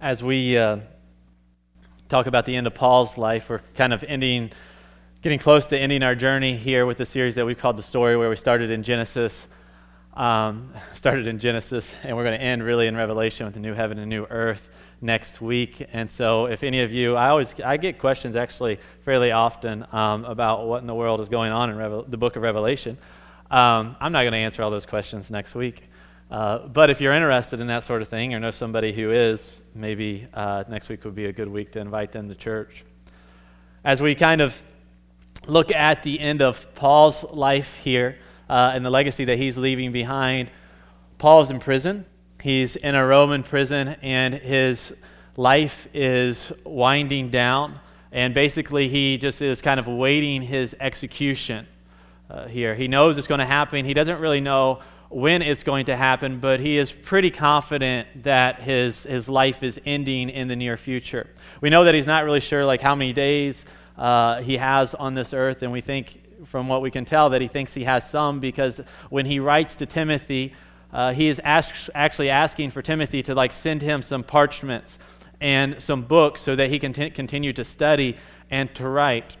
as we uh, talk about the end of Paul's life, we're kind of ending, getting close to ending our journey here with the series that we've called The Story, where we started in Genesis. Um, started in Genesis, and we're going to end really in Revelation with the new heaven and new earth next week. And so, if any of you, I always I get questions actually fairly often um, about what in the world is going on in Revel- the book of Revelation. Um, I'm not going to answer all those questions next week. Uh, but if you're interested in that sort of thing or know somebody who is, maybe uh, next week would be a good week to invite them to church. As we kind of look at the end of Paul's life here uh, and the legacy that he's leaving behind, Paul's in prison. He's in a Roman prison, and his life is winding down. And basically, he just is kind of waiting his execution uh, here. He knows it's going to happen. He doesn't really know when it's going to happen, but he is pretty confident that his, his life is ending in the near future. We know that he's not really sure like how many days uh, he has on this earth, and we think from what we can tell that he thinks he has some because when he writes to Timothy, uh, he is ask, actually asking for Timothy to like send him some parchments and some books so that he can t- continue to study and to write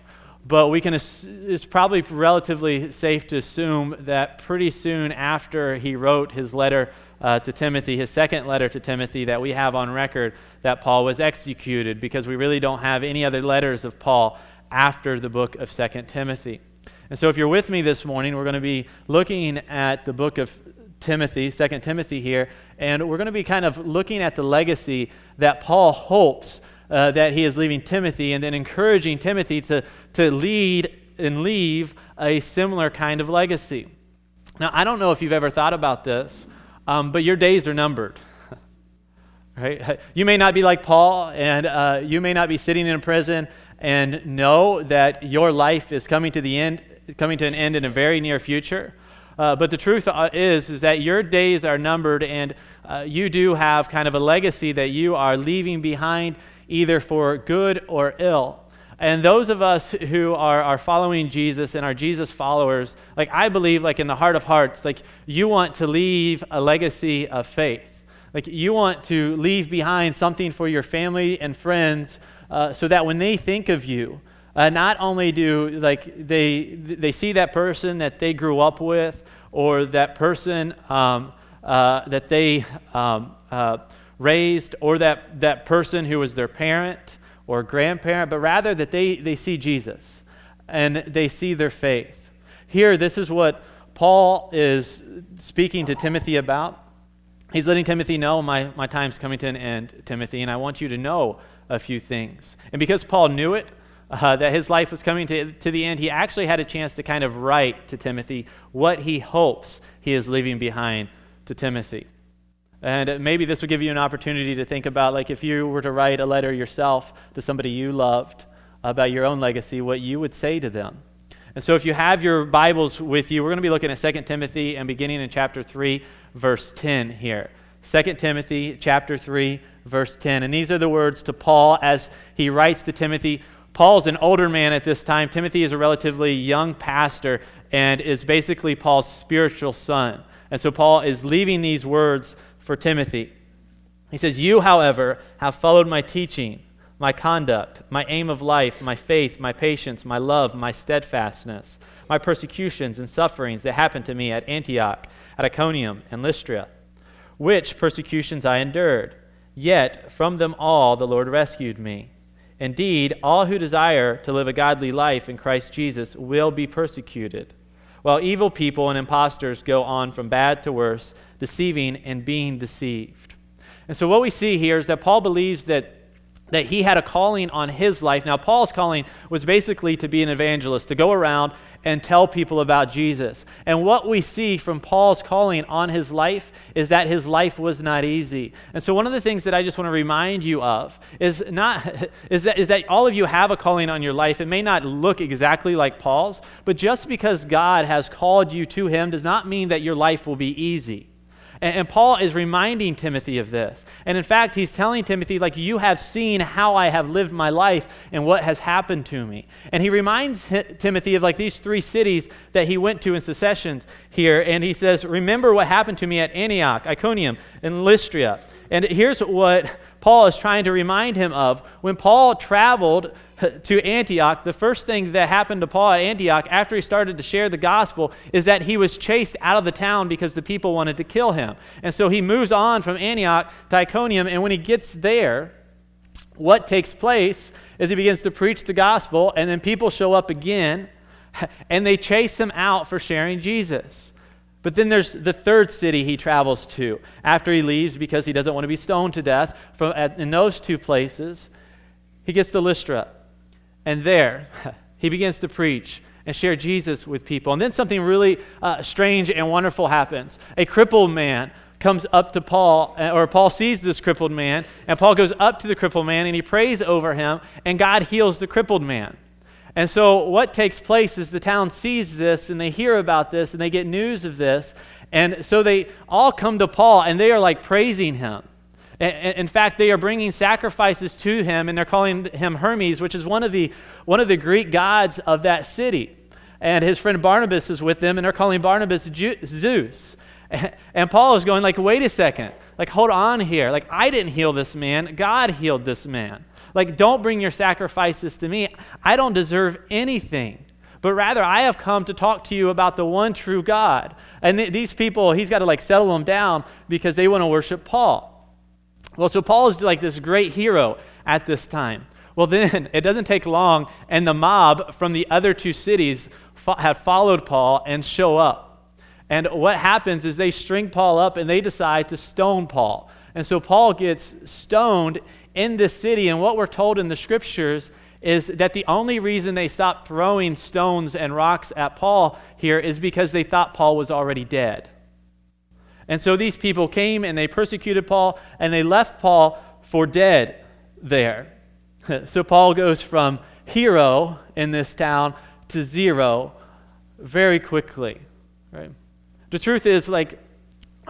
but we can it's probably relatively safe to assume that pretty soon after he wrote his letter uh, to Timothy, his second letter to Timothy that we have on record, that Paul was executed because we really don't have any other letters of Paul after the book of Second Timothy. And so if you're with me this morning, we're going to be looking at the book of Timothy, Second Timothy here, and we're going to be kind of looking at the legacy that Paul hopes uh, that he is leaving Timothy and then encouraging Timothy to, to lead and leave a similar kind of legacy. Now, I don't know if you've ever thought about this, um, but your days are numbered. right? You may not be like Paul, and uh, you may not be sitting in prison and know that your life is coming to the end, coming to an end in a very near future. Uh, but the truth uh, is, is that your days are numbered, and uh, you do have kind of a legacy that you are leaving behind either for good or ill. And those of us who are, are following Jesus and are Jesus followers, like I believe, like in the heart of hearts, like you want to leave a legacy of faith. Like you want to leave behind something for your family and friends uh, so that when they think of you, uh, not only do like they they see that person that they grew up with or that person um, uh, that they um, uh, raised or that, that person who was their parent or grandparent, but rather that they, they see Jesus and they see their faith. Here, this is what Paul is speaking to Timothy about. He's letting Timothy know, my, my time's coming to an end, Timothy, and I want you to know a few things. And because Paul knew it, uh, that his life was coming to, to the end, he actually had a chance to kind of write to Timothy what he hopes he is leaving behind to Timothy. And maybe this will give you an opportunity to think about, like, if you were to write a letter yourself to somebody you loved about your own legacy, what you would say to them. And so, if you have your Bibles with you, we're going to be looking at 2 Timothy and beginning in chapter 3, verse 10 here. 2 Timothy chapter 3, verse 10. And these are the words to Paul as he writes to Timothy. Paul's an older man at this time. Timothy is a relatively young pastor and is basically Paul's spiritual son. And so, Paul is leaving these words for Timothy. He says, You, however, have followed my teaching, my conduct, my aim of life, my faith, my patience, my love, my steadfastness, my persecutions and sufferings that happened to me at Antioch, at Iconium, and Lystra, which persecutions I endured. Yet from them all the Lord rescued me. Indeed, all who desire to live a godly life in Christ Jesus will be persecuted, while evil people and impostors go on from bad to worse deceiving and being deceived. And so, what we see here is that Paul believes that, that he had a calling on his life. Now, Paul's calling was basically to be an evangelist, to go around and tell people about Jesus. And what we see from Paul's calling on his life is that his life was not easy. And so one of the things that I just want to remind you of is not is that is that all of you have a calling on your life. It may not look exactly like Paul's, but just because God has called you to him does not mean that your life will be easy. And, and, Paul is reminding Timothy of this. And in fact, he's telling Timothy, like, you have seen how I have lived my life and what has happened to me. And he reminds Timothy of like these three cities that he went to in secessions here. And he says, Remember what happened to me at Antioch, Iconium, and Lystra. And here's what Paul is trying to remind him of. When Paul traveled to Antioch, the first thing that happened to Paul at Antioch after he started to share the gospel is that he was chased out of the town because the people wanted to kill him. And so he moves on from Antioch to Iconium, and when he gets there, what takes place is he begins to preach the gospel, and then people show up again, and they chase him out for sharing Jesus. But then there's the third city he travels to after he leaves because he doesn't want to be stoned to death from, in those two places. He gets to Lystra. And there, he begins to preach and share Jesus with people. And then something really uh, strange and wonderful happens. A crippled man comes up to Paul, uh, or Paul sees this crippled man, and Paul goes up to the crippled man and he prays over him, and God heals the crippled man. And so, what takes place is the town sees this and they hear about this and they get news of this. And so, they all come to Paul and they are like praising him. In fact, they are bringing sacrifices to him, and they're calling him Hermes, which is one of the, one of the Greek gods of that city. And his friend Barnabas is with them, and they're calling Barnabas Zeus. And Paul is going like, wait a second. Like, hold on here. Like, I didn't heal this man. God healed this man. Like, don't bring your sacrifices to me. I don't deserve anything. But rather, I have come to talk to you about the one true God. And th- these people, he's got to like settle them down because they want to worship Paul. Well, so Paul is like this great hero at this time. Well, then it doesn't take long, and the mob from the other two cities fo- have followed Paul and show up. And what happens is they string Paul up and they decide to stone Paul. And so Paul gets stoned in this city. And what we're told in the scriptures is that the only reason they stopped throwing stones and rocks at Paul here is because they thought Paul was already dead. And so these people came and they persecuted Paul and they left Paul for dead there. so Paul goes from hero in this town to zero very quickly. Right? The truth is, like,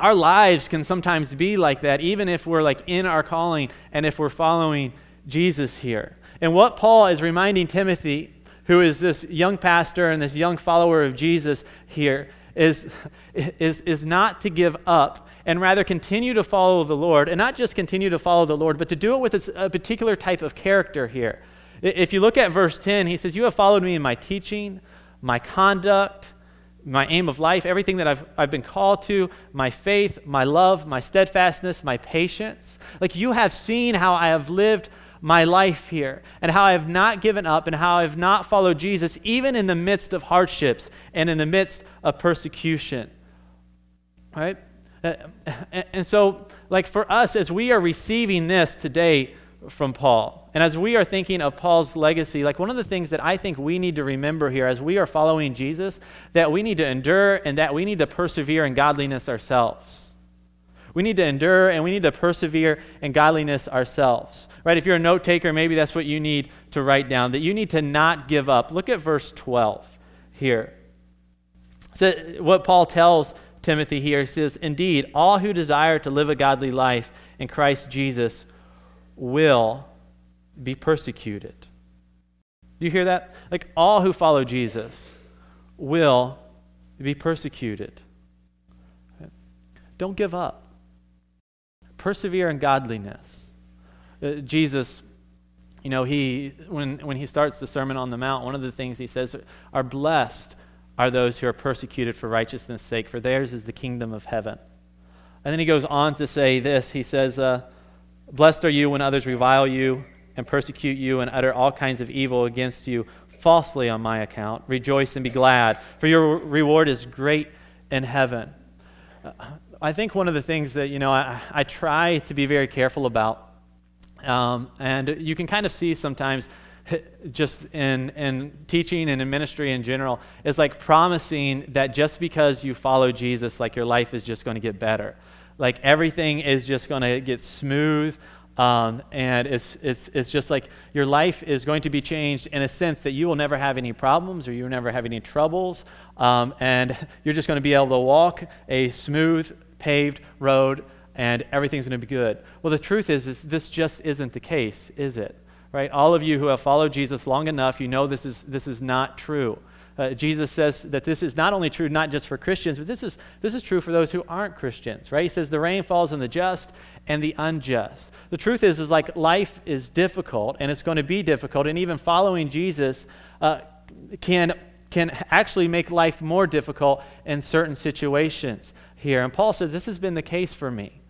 our lives can sometimes be like that, even if we're like in our calling and if we're following Jesus here. And what Paul is reminding Timothy, who is this young pastor and this young follower of Jesus here, is, is, is not to give up and rather continue to follow the Lord, and not just continue to follow the Lord, but to do it with a particular type of character here. If you look at verse 10, he says, You have followed me in my teaching, my conduct, my aim of life, everything that I've, I've been called to, my faith, my love, my steadfastness, my patience. Like you have seen how I have lived my life here and how I have not given up and how I have not followed Jesus, even in the midst of hardships and in the midst of persecution. Right? Uh, and so, like for us, as we are receiving this today from Paul, and as we are thinking of Paul's legacy, like one of the things that I think we need to remember here as we are following Jesus, that we need to endure and that we need to persevere in godliness ourselves. We need to endure and we need to persevere in godliness ourselves. Right? If you're a note taker, maybe that's what you need to write down, that you need to not give up. Look at verse 12 here. So what Paul tells Timothy here says, Indeed, all who desire to live a godly life in Christ Jesus will be persecuted. Do you hear that? Like all who follow Jesus will be persecuted. Don't give up persevere in godliness. Uh, Jesus, you know, he, when, when he starts the Sermon on the Mount, one of the things he says are blessed are those who are persecuted for righteousness' sake, for theirs is the kingdom of heaven. And then he goes on to say this He says, uh, Blessed are you when others revile you and persecute you and utter all kinds of evil against you falsely on my account. Rejoice and be glad, for your reward is great in heaven. Uh, I think one of the things that, you know, I, I try to be very careful about, um, and you can kind of see sometimes just in, in teaching and in ministry in general, is like promising that just because you follow Jesus, like your life is just going to get better. Like everything is just going to get smooth. Um, and it's, it's, it's just like your life is going to be changed in a sense that you will never have any problems or you will never have any troubles. Um, and you're just going to be able to walk a smooth paved road and everything's going to be good. Well, the truth is, is this just isn't the case, is it? Right? All of you who have followed Jesus long enough, you know this is, this is not true. Uh, Jesus says that this is not only true not just for Christians, but this is, this is true for those who aren't Christians, right? He says the rain falls on the just and the unjust. The truth is, is like life is difficult and it's going to be difficult, and even following Jesus uh, can, can actually make life more difficult in certain situations here. And Paul says, This has been the case for me.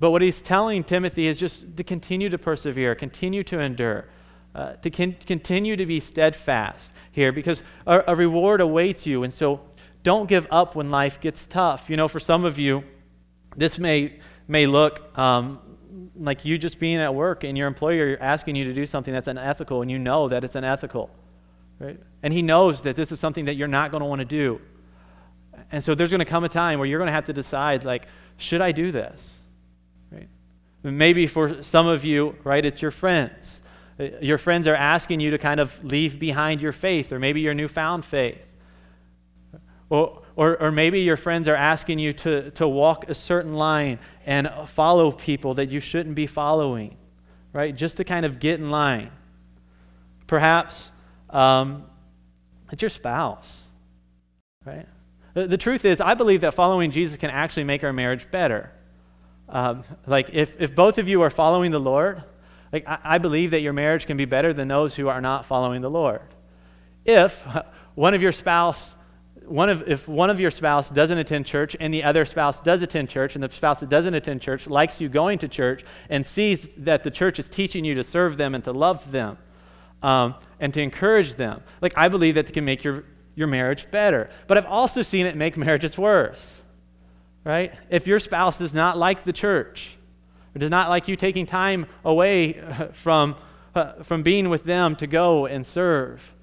But what he's telling Timothy is just to continue to persevere, continue to endure, uh, to con- continue to be steadfast here because a, a reward awaits you. And so don't give up when life gets tough. You know, for some of you, this may, may look um, like you just being at work and your employer asking you to do something that's unethical and you know that it's unethical. Right? And he knows that this is something that you're not going to want to do. And so there's going to come a time where you're going to have to decide, like, should I do this? Right? Maybe for some of you, right, it's your friends. Your friends are asking you to kind of leave behind your faith, or maybe your newfound faith. Or, or, or maybe your friends are asking you to, to walk a certain line and follow people that you shouldn't be following, right? Just to kind of get in line. Perhaps um, it's your spouse, right? The, the, truth is, I believe that following Jesus can actually make our marriage better. Um, like, if, if both of you are following the Lord, like, I, I believe that your marriage can be better than those who are not following the Lord. If one of your spouse one of, if one of your spouse doesn't attend church and the other spouse does attend church, and the spouse that doesn't attend church likes you going to church and sees that the church is teaching you to serve them and to love them um, and to encourage them, like I believe that can make your, your marriage better. But I've also seen it make marriages worse, right? If your spouse does not like the church, or does not like you taking time away from, uh, from being with them to go and serve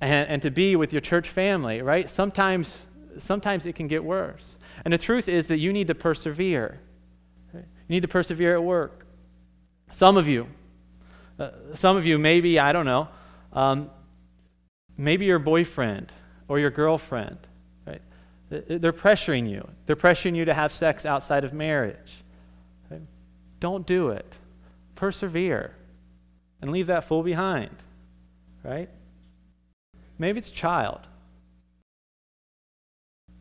and, and to be with your church family, right? Sometimes, sometimes it can get worse. And the truth is that you need to persevere. You need to persevere at work. Some of you, uh, some of you, maybe, I don't know, um, maybe your boyfriend or your girlfriend, right? They're pressuring you. They're pressuring you to have sex outside of marriage. Don't do it. Persevere and leave that fool behind, right? Maybe it's a child.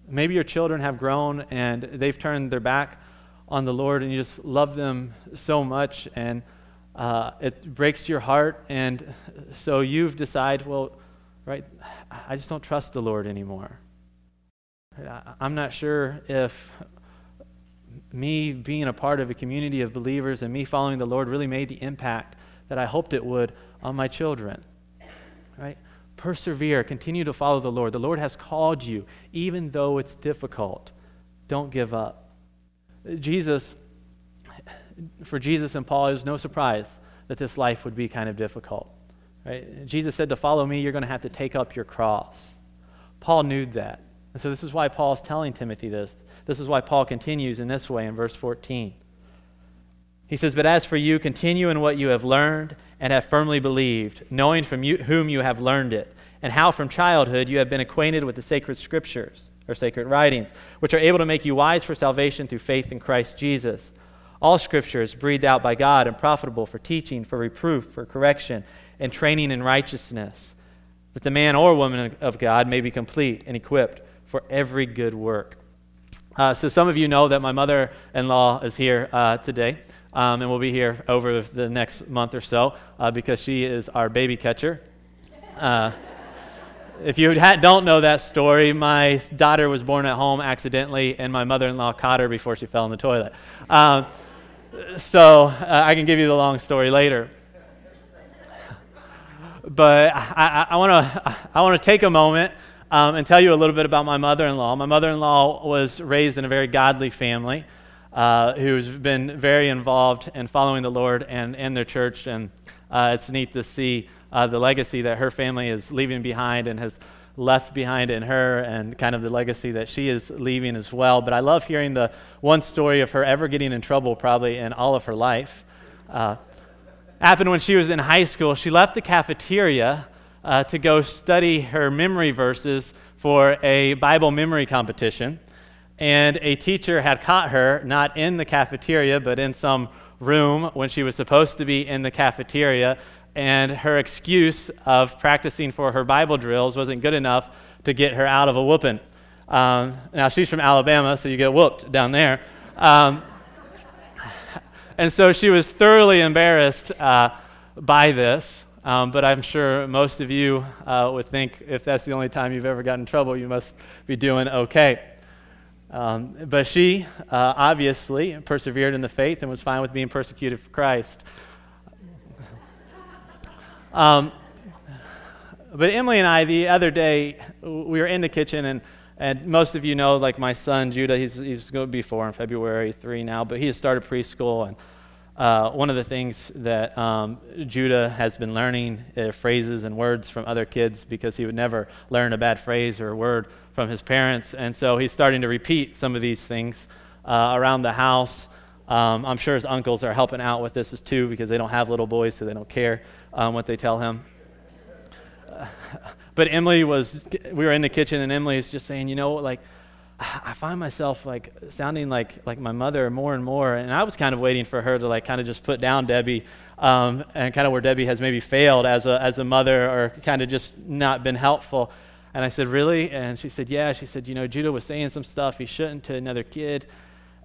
Maybe your children have grown and they've turned their back on the Lord and you just love them so much and uh, it breaks your heart. And so you've decided, well, right, I just don't trust the Lord anymore. I'm not sure if me being a part of a community of believers and me following the Lord really made the impact that I hoped it would on my children. Right? Persevere, continue to follow the Lord. The Lord has called you, even though it's difficult. Don't give up. Jesus, for Jesus and Paul, it was no surprise that this life would be kind of difficult. Right? Jesus said, To follow me, you're going to have to take up your cross. Paul knew that. And so this is why Paul's telling Timothy this. This is why Paul continues in this way in verse 14. He says, But as for you, continue in what you have learned and have firmly believed, knowing from you, whom you have learned it, and how from childhood you have been acquainted with the sacred scriptures, or sacred writings, which are able to make you wise for salvation through faith in Christ Jesus. All scripture is breathed out by God and profitable for teaching, for reproof, for correction, and training in righteousness, that the man or woman of God may be complete and equipped for every good work. Uh, so, some of you know that my mother in law is here uh, today, um, and will be here over the next month or so uh, because she is our baby catcher. Uh, if you don't know that story, my daughter was born at home accidentally, and my mother in law caught her before she fell in the toilet. Um, so, uh, I can give you the long story later. But I, I, I want to I wanna take a moment um, and tell you a little bit about my mother in law. My mother in law was raised in a very godly family uh, who's been very involved in following the Lord and in their church. And uh, it's neat to see uh, the legacy that her family is leaving behind and has left behind in her and kind of the legacy that she is leaving as well. But I love hearing the one story of her ever getting in trouble, probably in all of her life. Uh, happened when she was in high school. She left the cafeteria uh, to go study her memory verses for a Bible memory competition. And a teacher had caught her, not in the cafeteria, but in some room when she was supposed to be in the cafeteria, and her excuse of practicing for her Bible drills wasn't good enough to get her out of a whooping. Um, now, she's from Alabama, so you get whooped down there. Um, and so she was thoroughly embarrassed uh, by this. Um, but I'm sure most of you uh, would think if that's the only time you've ever gotten in trouble, you must be doing okay. Um, but she uh, obviously persevered in the faith and was fine with being persecuted for Christ. Um, but Emily and I, the other day, we were in the kitchen, and, and most of you know, like my son Judah, he's, he's going to be four in February, three now, but he has started preschool. And uh, one of the things that um, Judah has been learning uh, phrases and words from other kids because he would never learn a bad phrase or word from his parents. And so he's starting to repeat some of these things uh, around the house. Um, I'm sure his uncles are helping out with this as too because they don't have little boys, so they don't care um, what they tell him. but Emily was, we were in the kitchen, and Emily is just saying, you know, what like, I find myself like sounding like like my mother more and more, and I was kind of waiting for her to like kind of just put down Debbie, um, and kind of where Debbie has maybe failed as a as a mother or kind of just not been helpful. And I said, really? And she said, yeah. She said, you know, Judah was saying some stuff he shouldn't to another kid,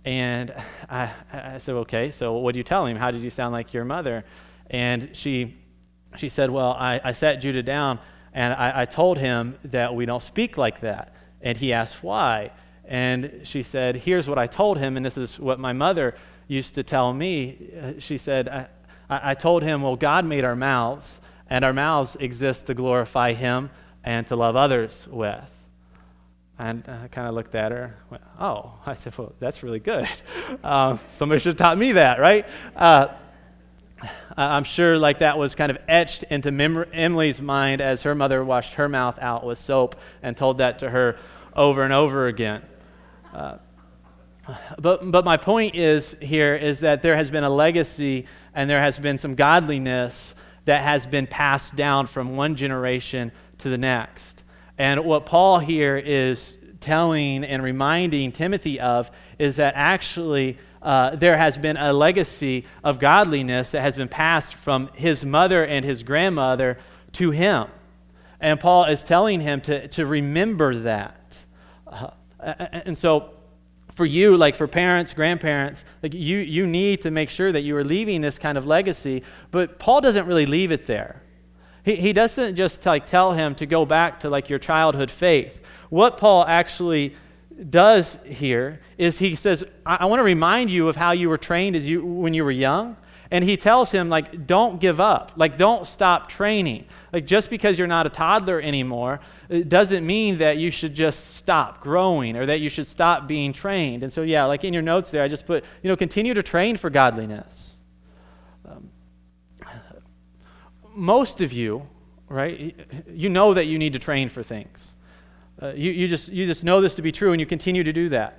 and I, I said, okay, so what do you tell him? How did you sound like your mother? And she, she said, well, I, I sat Judah down and I, I told him that we don't speak like that. And he asked why. And she said, here's what I told him, and this is what my mother used to tell me. Uh, she said, I, I told him, well, God made our mouths, and our mouths exist to glorify him and to love others with. And I kind of looked at her. Went, oh, I said, well, that's really good. Um, somebody should have taught me that, right? Uh, I'm sure like that was kind of etched into Mem- Emily's mind as her mother washed her mouth out with soap and told that to her over and over again. Uh, but, but my point is here is that there has been a legacy and there has been some godliness that has been passed down from one generation to the next. And what Paul here is telling and reminding Timothy of is that actually uh, there has been a legacy of godliness that has been passed from his mother and his grandmother to him. And Paul is telling him to, to remember that. Uh, and so, for you, like for parents, grandparents, like you, you need to make sure that you are leaving this kind of legacy. But Paul doesn't really leave it there. He, he doesn't just like tell him to go back to like your childhood faith. What Paul actually does here is he says, I, I want to remind you of how you were trained as you, when you were young. And he tells him, like, don't give up. Like, don't stop training. Like, just because you're not a toddler anymore, it doesn't mean that you should just stop growing or that you should stop being trained. And so, yeah, like in your notes there, I just put, you know, continue to train for godliness. Um, most of you, right, you know that you need to train for things. Uh, you, you, just, you just know this to be true and you continue to do that.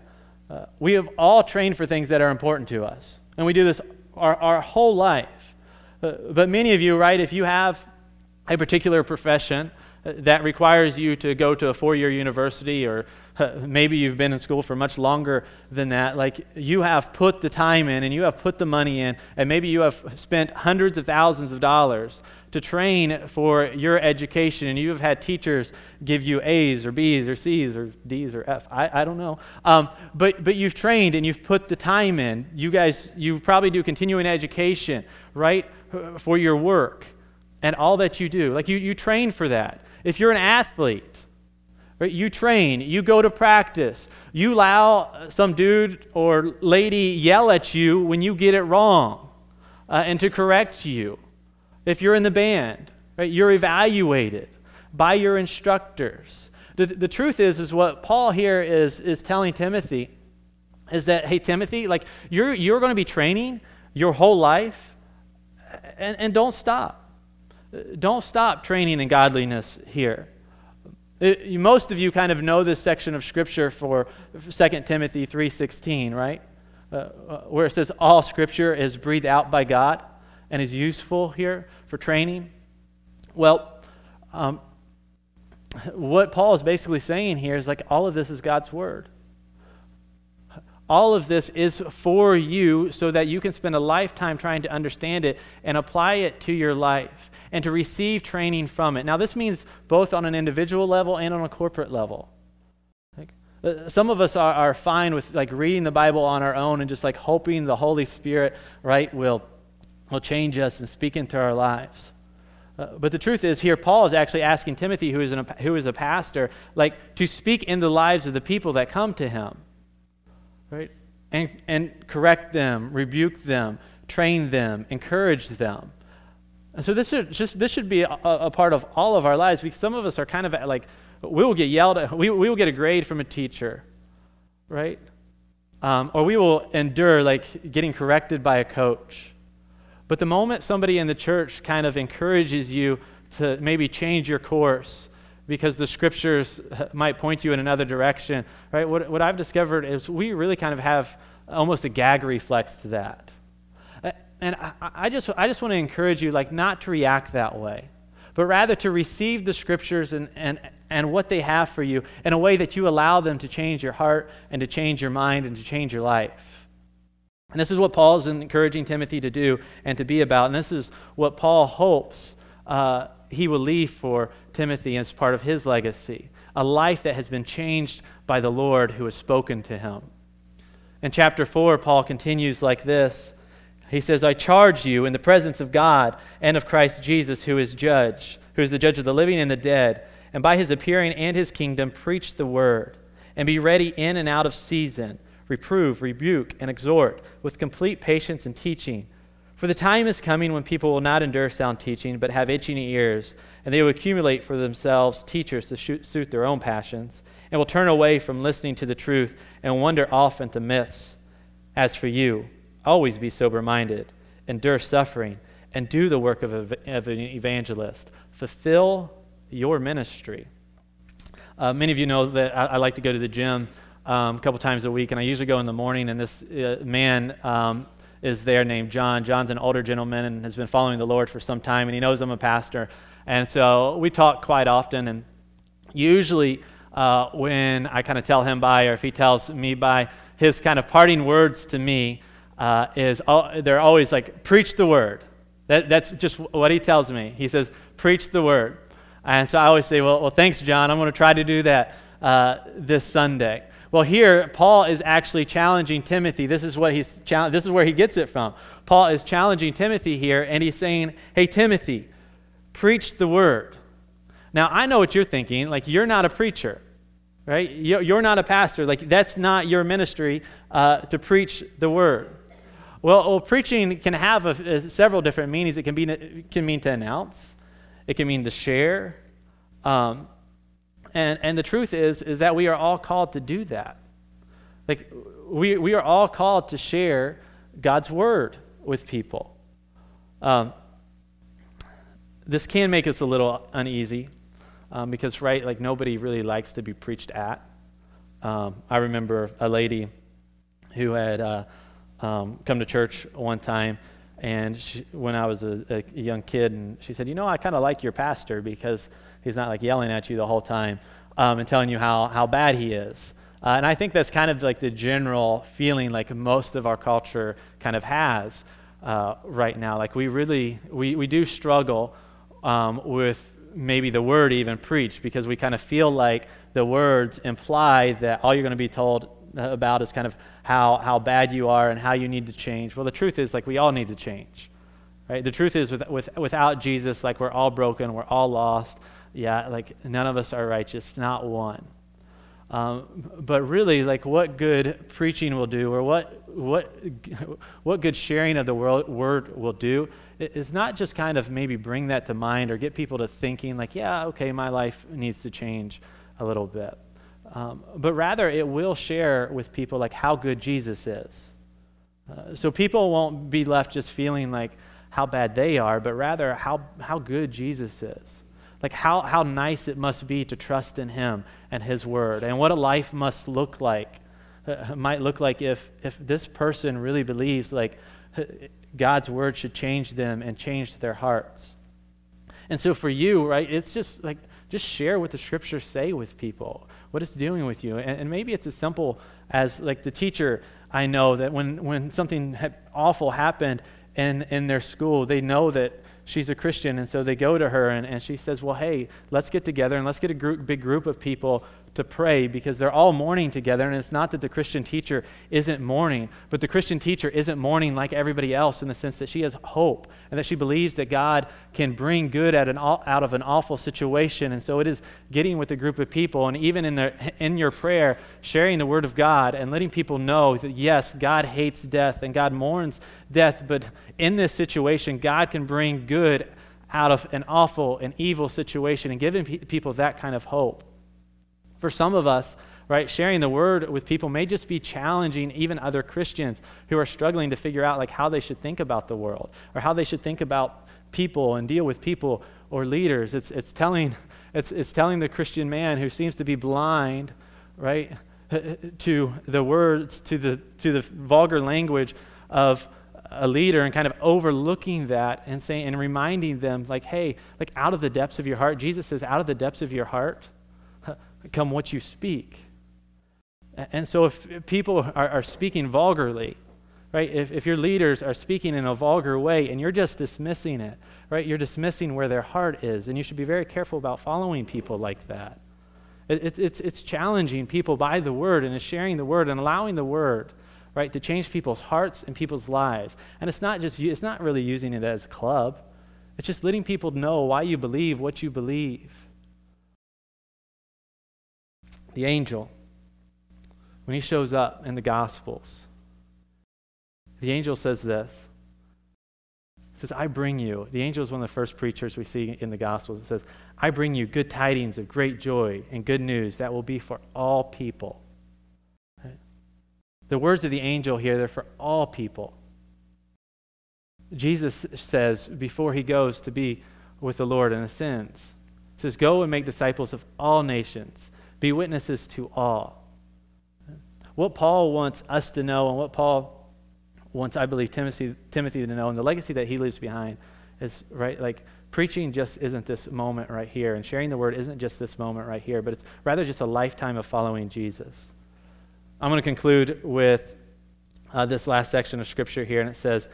Uh, we have all trained for things that are important to us. And we do this our, our whole life. Uh, but many of you, right, if you have a particular profession Uh, that requires you to go to a four year university or uh, maybe you've been in school for much longer than that. Like you have put the time in and you have put the money in, and maybe you have spent hundreds of thousands of dollars to train for your education, and you have had teachers give you A's or B's or C's or D's or F. I, I don't know. Um, but, but you've trained and you've put the time in. You guys, you probably do continuing education, right, uh, for your work and all that you do. Like you, you train for that. If you're an athlete, Right? You train, you go to practice, you allow some dude or lady yell at you when you get it wrong uh, and to correct you. If you're in the band, right, you're evaluated by your instructors. The, the truth is, is what Paul here is, is telling Timothy is that, hey, Timothy, like you're, you're going to be training your whole life and, and don't stop. Don't stop training in godliness here. It, most of you kind of know this section of scripture for 2 Timothy 3:16, right? Uh, uh, where it says all scripture is breathed out by God and is useful here for training. Well, um, what Paul is basically saying here is like all of this is God's word. All of this is for you so that you can spend a lifetime trying to understand it and apply it to your life and to receive training from it. Now, this means both on an individual level and on a corporate level. Like, uh, some of us are, are fine with like reading the Bible on our own and just like hoping the Holy Spirit, right, will, will change us and speak into our lives. Uh, but the truth is, here Paul is actually asking Timothy, who is, an, who is a pastor, like to speak in the lives of the people that come to him right? And, and correct them, rebuke them, train them, encourage them. And so this should just this should be a, a, part of all of our lives because some of us are kind of like we will get yelled at, we, we will get a grade from a teacher, right? Um, or we will endure like getting corrected by a coach. But the moment somebody in the church kind of encourages you to maybe change your course because the scriptures might point you in another direction, right? What, what I've discovered is we really kind of have almost a gag reflex to that. And I, I just, I just want to encourage you, like, not to react that way, but rather to receive the scriptures and, and, and what they have for you in a way that you allow them to change your heart and to change your mind and to change your life. And this is what Paul is encouraging Timothy to do and to be about. And this is what Paul hopes uh, he will leave for Timothy as part of his legacy a life that has been changed by the Lord who has spoken to him. In chapter 4, Paul continues like this He says, I charge you in the presence of God and of Christ Jesus, who is judge, who is the judge of the living and the dead, and by his appearing and his kingdom, preach the word, and be ready in and out of season, reprove, rebuke, and exhort with complete patience and teaching. For the time is coming when people will not endure sound teaching, but have itching ears, and they will accumulate for themselves teachers to shoot, suit their own passions, and will turn away from listening to the truth and wander off into myths. As for you, always be sober minded, endure suffering, and do the work of, a, of an evangelist. Fulfill your ministry. Uh, many of you know that I, I, like to go to the gym um, a couple times a week, and I usually go in the morning. And this uh, man um, is there named John. John's an older gentleman and has been following the Lord for some time, and he knows I'm a pastor. And so we talk quite often, and usually uh, when I kind of tell him by, or if he tells me by, his kind of parting words to me uh, is they're always like, preach the word. That, that's just what he tells me. He says, preach the word. And so I always say, well, well thanks, John. I'm going to try to do that uh, this Sunday. Well, here, Paul is actually challenging Timothy. This is, what he's this is where he gets it from. Paul is challenging Timothy here, and he's saying, Hey, Timothy, preach the word. Now, I know what you're thinking. Like, you're not a preacher, right? You're not a pastor. Like, that's not your ministry uh, to preach the word. Well, well preaching can have a, a, several different meanings. It can, be, it can mean to announce, it can mean to share. Um, and, and the truth is, is that we are all called to do that. Like, we, we are all called to share God's word with people. Um, this can make us a little uneasy um, because, right, like nobody really likes to be preached at. Um, I remember a lady who had uh, um, come to church one time, and she, when I was a, a, young kid, and she said, "You know, I kind of like your pastor because He's not like yelling at you the whole time um, and telling you how, how bad he is. Uh, and I think that's kind of like the general feeling like most of our culture kind of has uh, right now. Like we really, we, we do struggle um, with maybe the word even preached because we kind of feel like the words imply that all you're going to be told about is kind of how, how bad you are and how you need to change. Well, the truth is like we all need to change. Right? The truth is with, with, without Jesus, like we're all broken, we're all lost. Yeah, like none of us are righteous, not one. Um, but really, like what good preaching will do, or what what what good sharing of the world, word will do, is not just kind of maybe bring that to mind or get people to thinking like, yeah, okay, my life needs to change a little bit, um, but rather it will share with people like how good Jesus is. Uh, so people won't be left just feeling like how bad they are, but rather how how good Jesus is. Like how, how nice it must be to trust in him and his word and what a life must look like uh, might look like if if this person really believes like god's word should change them and change their hearts. And so for you right it's just like just share what the scriptures say with people what it's doing with you. And, and maybe it's as simple as like the teacher I know that when, when something awful happened in, in their school, they know that she's a Christian. And so they go to her and, and she says, Well, hey, let's get together and let's get a group, big group of people to pray because they're all mourning together. And it's not that the Christian teacher isn't mourning, but the Christian teacher isn't mourning like everybody else in the sense that she has hope and that she believes that God can bring good out, an, out of an awful situation. And so it is getting with a group of people and even in, the, in your prayer, sharing the word of God and letting people know that yes, God hates death and God mourns death, but in this situation, God can bring good out of an awful and evil situation and giving pe- people that kind of hope. For some of us, right, sharing the word with people may just be challenging even other Christians who are struggling to figure out like how they should think about the world or how they should think about people and deal with people or leaders. It's, it's, telling, it's, it's telling the Christian man who seems to be blind, right, to the words, to the, to the vulgar language of a leader and kind of overlooking that and saying and reminding them like hey like out of the depths of your heart jesus says out of the depths of your heart come what you speak. And so if people are, are speaking vulgarly, right, if, if your leaders are speaking in a vulgar way and you're just dismissing it, right, you're dismissing where their heart is. And you should be very careful about following people like that. It, it, it's, it's challenging people by the word and sharing the word and allowing the word right to change people's hearts and people's lives and it's not just it's not really using it as a club it's just letting people know why you believe what you believe the angel, when he shows up in the Gospels, the angel says this. Says, I bring you. The angel is one of the first preachers we see in the Gospels. It says, I bring you good tidings of great joy and good news that will be for all people. The words of the angel here, they're for all people. Jesus says before he goes to be with the Lord and ascends, says, Go and make disciples of all nations be witnesses to all. What Paul wants us to know, and what Paul wants, I believe, Timothy, Timothy to know, and the legacy that he leaves behind is, right, like preaching just isn't this moment right here, and sharing the word isn't just this moment right here, but it's rather just a lifetime of following Jesus. I'm going to conclude with uh, this last section of scripture here, and it says,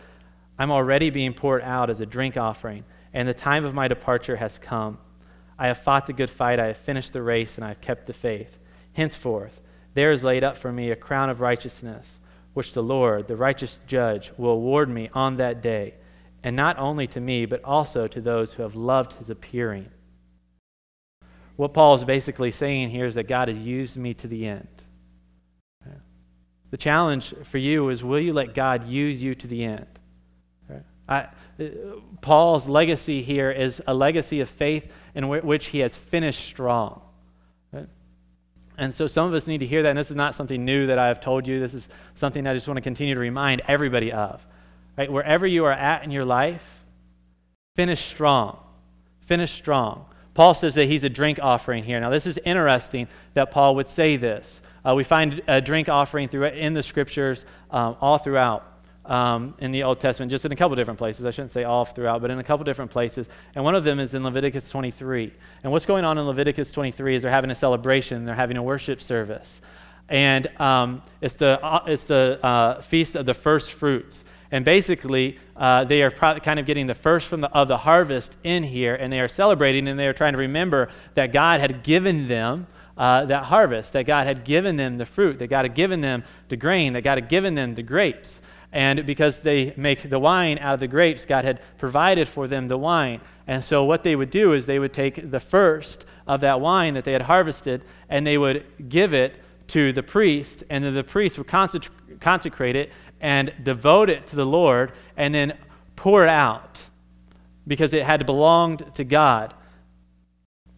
I'm already being poured out as a drink offering, and the time of my departure has come. I have fought the good fight, I have finished the race, and I have kept the faith. Henceforth, there is laid up for me a crown of righteousness, which the Lord, the righteous judge, will award me on that day, and not only to me, but also to those who have loved his appearing. What Paul is basically saying here is that God has used me to the end. The challenge for you is will you let God use you to the end? I, uh, Paul's legacy here is a legacy of faith in which he has finished strong. And so some of us need to hear that, and this is not something new that I have told you. This is something I just want to continue to remind everybody of. Right? Wherever you are at in your life, finish strong. Finish strong. Paul says that he's a drink offering here. Now, this is interesting that Paul would say this. Uh, we find a drink offering through, in the scriptures um, all throughout um, in the Old Testament, just in a couple different places. I shouldn't say all throughout, but in a couple different places. And one of them is in Leviticus 23. And what's going on in Leviticus 23 is they're having a celebration, they're having a worship service. And um, it's the, uh, it's the uh, feast of the first fruits. And basically, uh, they are pro- kind of getting the first from the, of the harvest in here, and they are celebrating, and they are trying to remember that God had given them uh, that harvest, that God had given them the fruit, that God had given them the grain, that God had given them the grapes. And because they make the wine out of the grapes, God had provided for them the wine. And so what they would do is they would take the first of that wine that they had harvested and they would give it to the priest, and then the priest would consecrate it and devote it to the Lord and then pour it out because it had belonged to God.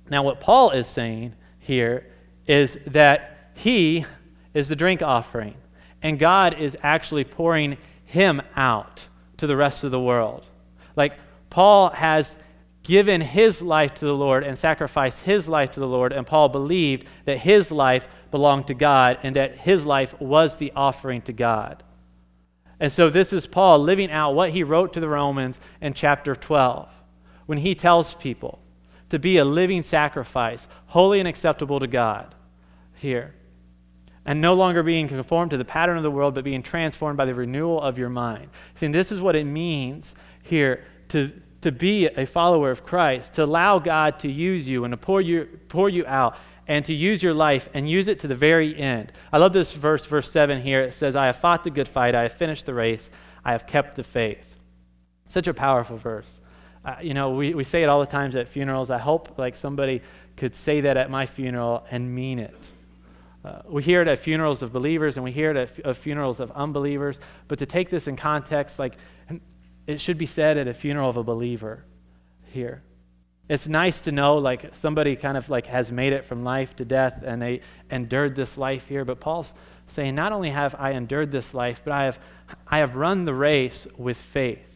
Now, what Paul is saying here is that he is the drink offering and God is actually pouring him out to the rest of the world. Like Paul has given his life to the Lord and sacrificed his life to the Lord, and Paul believed that his life belonged to God and that his life was the offering to God. And so this is Paul living out what he wrote to the Romans in chapter 12 when he tells people to be a living sacrifice, holy and acceptable to God here. And no longer being conformed to the pattern of the world, but being transformed by the renewal of your mind. See, this is what it means here to, to be a follower of Christ, to allow God to use you and to pour you, pour you out and to use your life and use it to the very end. I love this verse, verse 7 here. It says, I have fought the good fight, I have finished the race, I have kept the faith. Such a powerful verse. Uh, you know, we, we say it all the times at funerals. I hope like somebody could say that at my funeral and mean it. Uh, we hear it at funerals of believers and we hear it at, f- funerals of unbelievers. But to take this in context, like it should be said at a funeral of a believer here. It's nice to know like somebody kind of like has made it from life to death and they endured this life here. But Paul's saying, not only have I endured this life, but I have, I have run the race with faith.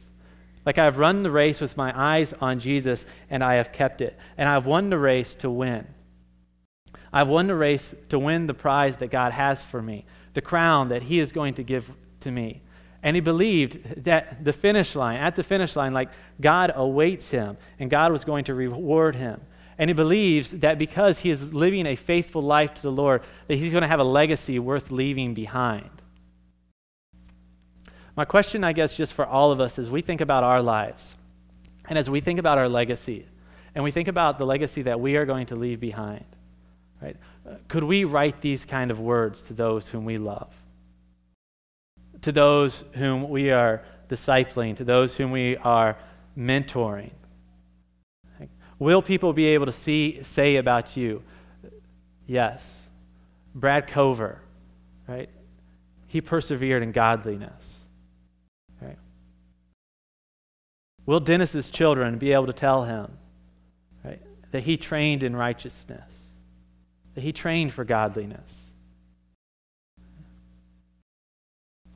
Like I have run the race with my eyes on Jesus and I have kept it. And I have won the race to win. I've won the race to win the prize that God has for me, the crown that He is going to give to me. And he believed that the finish line, at the finish line, like God awaits him and God was going to reward him. And he believes that because he is living a faithful life to the Lord, that he's going to have a legacy worth leaving behind. My question, I guess, just for all of us as we think about our lives and as we think about our legacy and we think about the legacy that we are going to leave behind, right? Could we write these kind of words to those whom we love? To those whom we are discipling, to those whom we are mentoring? Will people be able to see, say about you, yes, Brad Cover, right? He persevered in godliness. Will Dennis's children be able to tell him right, that he trained in righteousness, that he trained for godliness?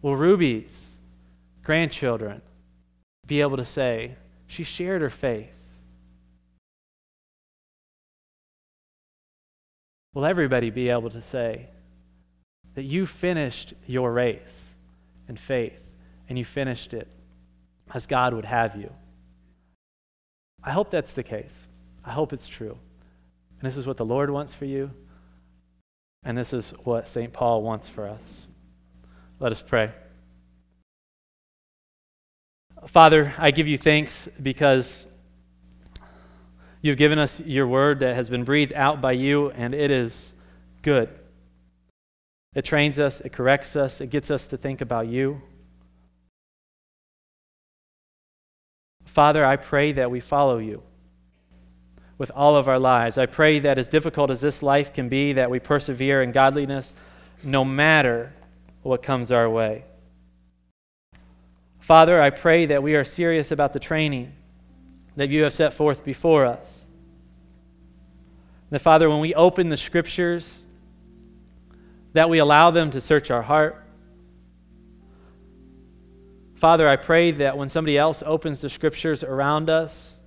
Will Ruby's grandchildren be able to say she shared her faith? Will everybody be able to say that you finished your race in faith and you finished it as God would have you. I hope that's the case. I hope it's true. And this is what the Lord wants for you. And this is what St. Paul wants for us. Let us pray. Father, I give you thanks because you've given us your word that has been breathed out by you, and it is good. It trains us, it corrects us, it gets us to think about you. Father, I pray that we follow you with all of our lives. I pray that as difficult as this life can be, that we persevere in godliness no matter what comes our way. Father, I pray that we are serious about the training that you have set forth before us. That, Father, when we open the scriptures, that we allow them to search our heart, Father, I pray that when somebody else opens the scriptures around us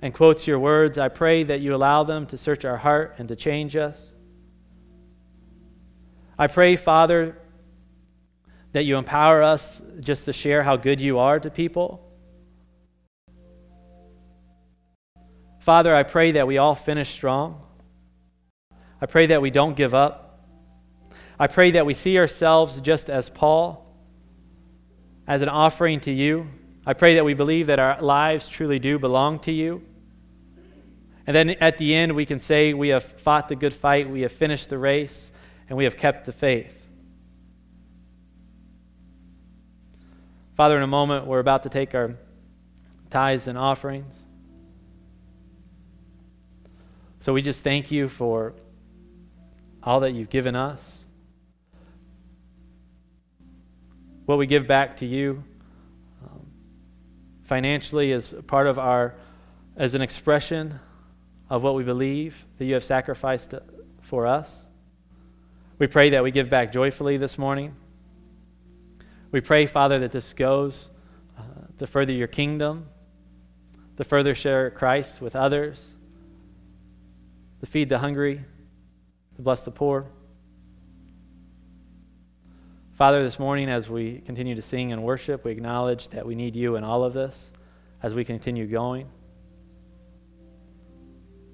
and quotes your words, I pray that you allow them to search our heart and to change us. I pray, Father, that you empower us just to share how good you are to people. Father, I pray that we all finish strong. I pray that we don't give up. I pray that we see ourselves just as Paul as an offering to you. I pray that we believe that our lives truly do belong to you. And then at the end, we can say, We have fought the good fight, we have finished the race, and we have kept the faith. Father, in a moment, we're about to take our tithes and offerings. So we just thank you for all that you've given us. what we give back to you um, financially is part of our, as an expression of what we believe that you have sacrificed for us. We pray that we give back joyfully this morning. We pray, Father, that this goes uh, to further your kingdom, to further share Christ with others, to feed the hungry, to bless the poor. Father, this morning as we continue to sing and worship, we acknowledge that we need you in all of this as we continue going.